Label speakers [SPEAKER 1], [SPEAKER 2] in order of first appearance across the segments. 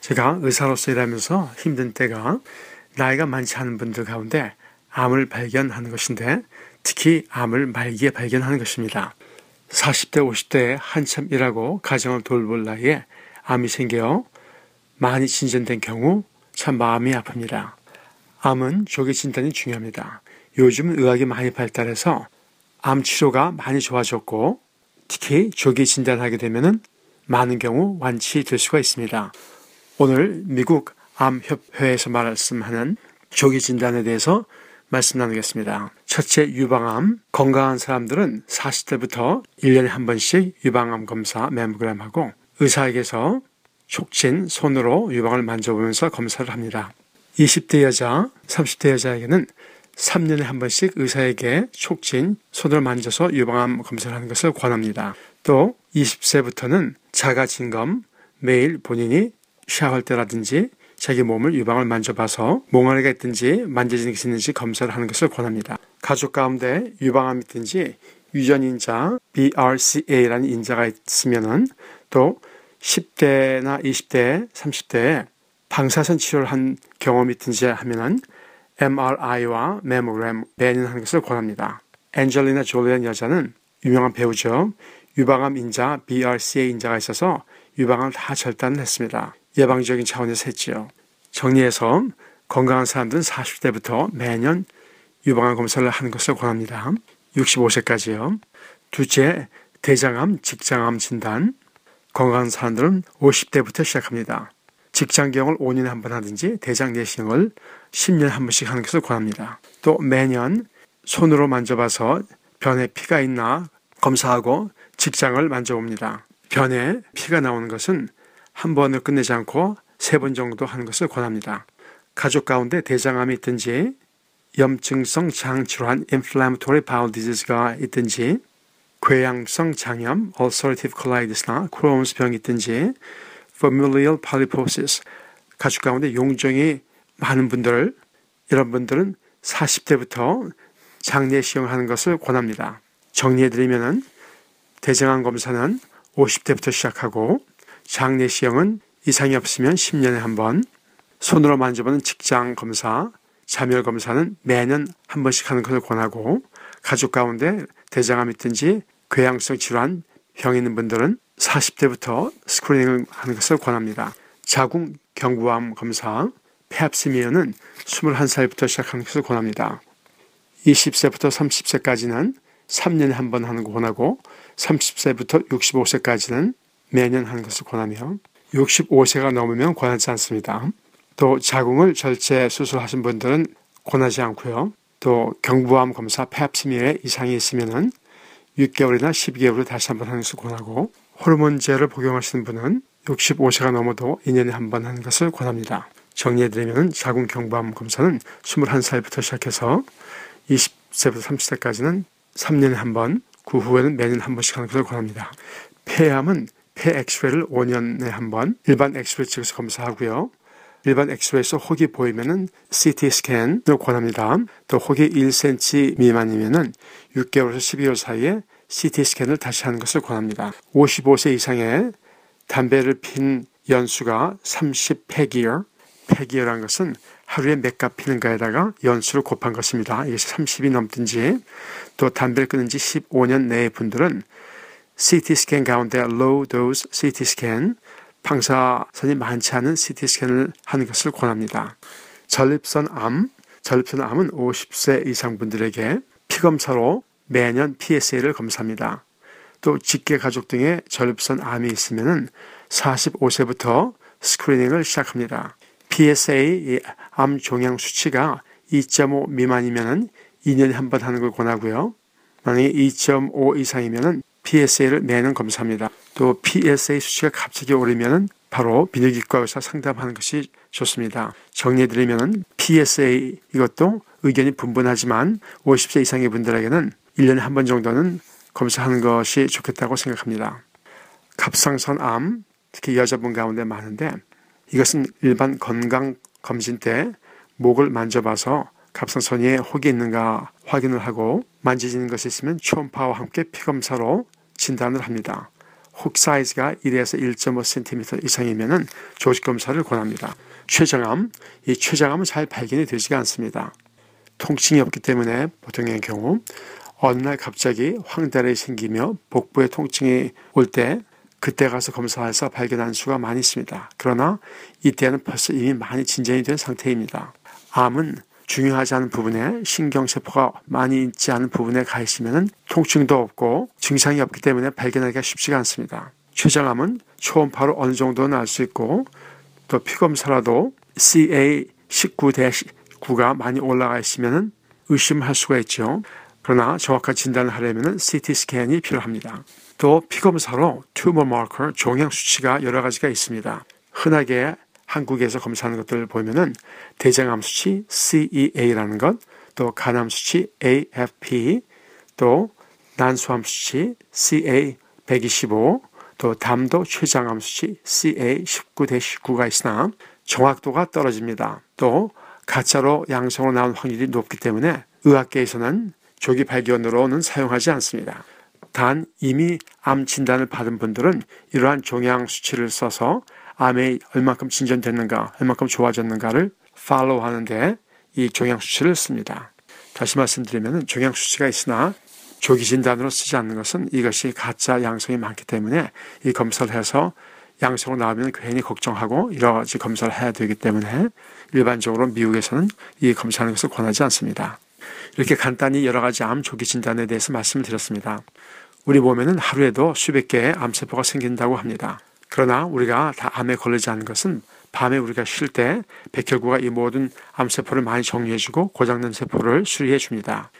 [SPEAKER 1] 제가 의사로서 일하면서 힘든 때가 나이가 많지 않은 분들 가운데 암을 발견하는 것인데 특히 암을 말기에 발견하는 것입니다. 40대, 50대에 한참 일하고 가정을 돌볼 나이에 암이 생겨 많이 진전된 경우 참 마음이 아픕니다. 암은 조기 진단이 중요합니다. 요즘 의학이 많이 발달해서 암 치료가 많이 좋아졌고 특히 조기 진단하게 되면 많은 경우 완치될 수가 있습니다. 오늘 미국 암협회에서 말씀하는 조기 진단에 대해서 말씀 나누겠습니다. 첫째 유방암. 건강한 사람들은 40대부터 1년에 한 번씩 유방암 검사 멤모그램하고 의사에게서 촉진 손으로 유방을 만져보면서 검사를 합니다. 20대 여자, 30대 여자에게는 3년에 한 번씩 의사에게 촉진 손을 만져서 유방암 검사를 하는 것을 권합니다. 또 20세부터는 자가 진검 매일 본인이 샤워할 때라든지 자기 몸을 유방을 만져봐서 몽환이가 있든지 만져지는 것이 있는지 검사를 하는 것을 권합니다. 가족 가운데 유방암이 있든지 유전 인자 BRCA라는 인자가 있으면은 또 10대나 20대, 30대에 방사선 치료를 한 경험이 있든지 하면은 MRI와 메모그램 매년하는 것을 권합니다. 앤젤리나 졸리안 여자는 유명한 배우죠. 유방암 인자 BRCA 인자가 있어서 유방암을 다 절단을 했습니다. 예방적인 차원에서 했지요. 정리해서 건강한 사람들은 40대부터 매년 유방암 검사를 하는 것을 권합니다. 65세까지요. 둘째, 대장암, 직장암 진단. 건강한 사람들은 50대부터 시작합니다. 직장경을 5년에 한 번 하든지 대장 내시경을 10년에 한 번씩 하는 것을 권합니다. 또 매년 손으로 만져봐서 변에 피가 있나 검사하고 직장을 만져봅니다. 변에 피가 나오는 것은 한 번을 끝내지 않고 세 번 정도 하는 것을 권합니다. 가족 가운데 대장암이 있든지 염증성 장질환 inflammatory bowel disease가 있든지 궤양성 장염 ulcerative colitis나 크로온스 병이 있든지 familial polyposis 가족 가운데 용종이 많은 분들 이런 분들은 40대부터 장내시경을 하는 것을 권합니다. 정리해드리면 대장암 검사는 50대부터 시작하고 장내시경은 이상이 없으면 10년에 한 번, 손으로 만져보는 직장 검사, 자멸 검사는 매년 한 번씩 하는 것을 권하고 가족 가운데 대장암 있든지 궤양성 질환 병 있는 분들은 40대부터 스크리닝을 하는 것을 권합니다. 자궁 경부암 검사, 폐합스미어는 21살부터 시작하는 것을 권합니다. 20세부터 30세까지는 3년에 한 번 하는 거 권하고 30세부터 65세까지는 매년 하는 것을 권하며 65세가 넘으면 권하지 않습니다. 또 자궁을 절제 수술하신 분들은 권하지 않고요. 또 경부암 검사 폐합스미에 이상이 있으면은 6개월이나 12개월을 다시 한번 하는 것을 권하고 호르몬제를 복용하시는 분은 65세가 넘어도 2년에 한 번 하는 것을 권합니다. 정리해드리면 자궁 경부암 검사는 21살부터 시작해서 20세부터 30세까지는 3년에 한 번, 그 후에는 매년 한 번씩 하는 것을 권합니다. 폐암은 폐 엑스레이를 5년에 한 번 일반 엑스레이 측에서 검사하고요. 일반 엑스레이에서 혹이 보이면은 CT 스캔을 권합니다. 또 혹이 1cm 미만이면은 6개월에서 12개월 사이에 CT 스캔을 다시 하는 것을 권합니다. 55세 이상의 담배를 핀 연수가 30팩이어, 팩이어란 것은 하루에 몇 갑 피는가에다가 연수를 곱한 것입니다. 이것이 30이 넘든지 또 담배를 끊은 지 15년 내의 분들은 CT 스캔 가운데 low dose CT 스캔, 방사선이 많지 않은 CT 스캔을 하는 것을 권합니다. 전립선 암, 전립선 암은 50세 이상 분들에게 피검사로 매년 PSA를 검사합니다. 또 직계 가족 등의 전립선 암이 있으면 45세부터 screening을 시작합니다. PSA 암 종양 수치가 2.5 미만이면 2년에 한 번 하는 걸 권하고요. 만약에 2.5 이상이면 PSA를 매년 검사합니다. 또 PSA 수치가 갑자기 오르면 바로 비뇨기과 의사 상담하는 것이 좋습니다. 정리해드리면 PSA 이것도 의견이 분분하지만 50세 이상의 분들에게는 1년에 한 번 정도는 검사하는 것이 좋겠다고 생각합니다. 갑상선 암, 특히 여자분 가운데 많은데 이것은 일반 건강 검진 때 목을 만져봐서 갑상선에 혹이 있는가 확인을 하고 만지지는 것이 있으면 초음파와 함께 피검사로 진단을 합니다. 혹 사이즈가 1에서 1.5cm 이상이면 조직 검사를 권합니다. 췌장암, 이 췌장암은 잘 발견이 되지가 않습니다. 통증이 없기 때문에 보통의 경우 어느 날 갑자기 황달이 생기며 복부에 통증이 올 때 그때 가서 검사해서 발견한 수가 많이 있습니다. 그러나 이때는 벌써 이미 많이 진전이 된 상태입니다. 암은 중요하지 않은 부분에 신경세포가 많이 있지 않은 부분에 가 있으면 통증도 없고 증상이 없기 때문에 발견하기가 쉽지가 않습니다. 췌장암은 초음파로 어느 정도는 알 수 있고 또 피검사라도 CA19-9가 많이 올라가 있으면 의심할 수가 있죠. 그러나 정확한 진단을 하려면 CT 스캔이 필요합니다. 또 피검사로 튜머 마커 종양 수치가 여러 가지가 있습니다. 흔하게 한국에서 검사하는 것들을 보면은 대장암 수치 CEA라는 것, 또 간암 수치 AFP, 또 난소암 수치 CA 125, 또 담도 췌장암 수치 CA 19-19가 있으나 정확도가 떨어집니다. 또 가짜로 양성으로 나온 확률이 높기 때문에 의학계에서는 조기 발견으로는 사용하지 않습니다. 단 이미 암 진단을 받은 분들은 이러한 종양 수치를 써서 암에 얼만큼 진전됐는가, 얼만큼 좋아졌는가를 팔로우 하는데 이 종양 수치를 씁니다. 다시 말씀드리면 종양 수치가 있으나 조기 진단으로 쓰지 않는 것은 이것이 가짜 양성이 많기 때문에 이 검사를 해서 양성으로 나오면 괜히 걱정하고 여러 가지 검사를 해야 되기 때문에 일반적으로 미국에서는 이 검사하는 것을 권하지 않습니다. 이렇게 간단히 여러 가지 암 조기 진단에 대해서 말씀을 드렸습니다. 우리 몸에는 하루에도 수백 개의 암세포가 생긴다고 합니다. 그러나 우리가 다 암에 걸리지 않는 것은 밤에 우리가 쉴 때 백혈구가 이 모든 암세포를 많이 정리해주고 고장난 세포를 수리해 줍니다.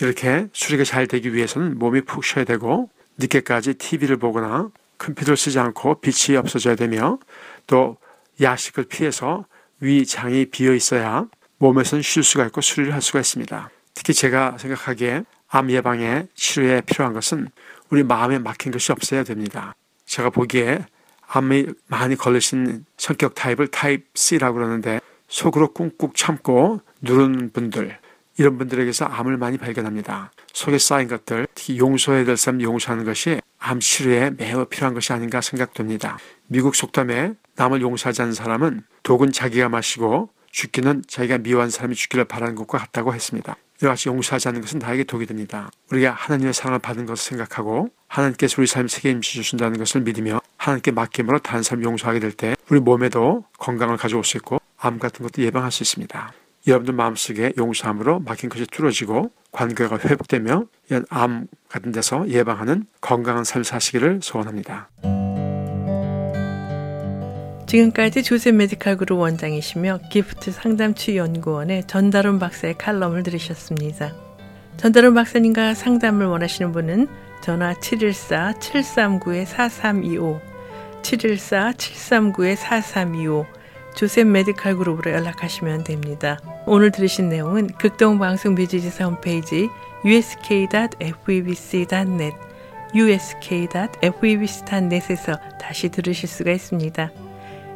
[SPEAKER 1] 이렇게 수리가 잘 되기 위해서는 몸이 푹 쉬어야 되고 늦게까지 TV를 보거나 컴퓨터를 쓰지 않고 빛이 없어져야 되며 또 야식을 피해서 위장이 비어 있어야 몸에서는 쉴 수가 있고 수리를 할 수가 있습니다. 특히 제가 생각하기에 암 예방에 치료에 필요한 것은 우리 마음에 막힌 것이 없어야 됩니다. 제가 보기에 암에 많이 걸리신 성격 타입을 type C라고 그러는데 속으로 꾹꾹 참고 누르는 분들 이런 분들에게서 암을 많이 발견합니다. 속에 쌓인 것들 특히 용서해야 될 사람 용서하는 것이 암 치료에 매우 필요한 것이 아닌가 생각됩니다. 미국 속담에 남을 용서하지 않는 사람은 독은 자기가 마시고 죽기는 자기가 미워한 사람이 죽기를 바라는 것과 같다고 했습니다. 이와 같이 용서하지 않는 것은 나에게 독이 됩니다. 우리가 하나님의 사랑을 받은 것을 생각하고 하나님께서 우리 삶에 책임져 주신다는 것을 믿으며 하나님께 맡김으로 다른 사람 용서하게 될 때 우리 몸에도 건강을 가져올 수 있고 암 같은 것도 예방할 수 있습니다. 여러분들 마음속에 용서함으로 막힌 것이 뚫어지고 관계가 회복되며 이런 암 같은 데서 예방하는 건강한 삶 사시기를 소원합니다.
[SPEAKER 2] 지금까지 조셉 메디칼 그룹 원장이시며 기프트 상담치 연구원의 전다론 박사의 칼럼을 들으셨습니다. 전다론 박사님과 상담을 원하시는 분은 전화 714-739-4325, 714-739-4325, 조셉 메디칼 그룹으로 연락하시면 됩니다. 오늘 들으신 내용은 극동방송 뮤지지사 홈페이지 usk.febc.net, usk.febc.net에서 다시 들으실 수가 있습니다.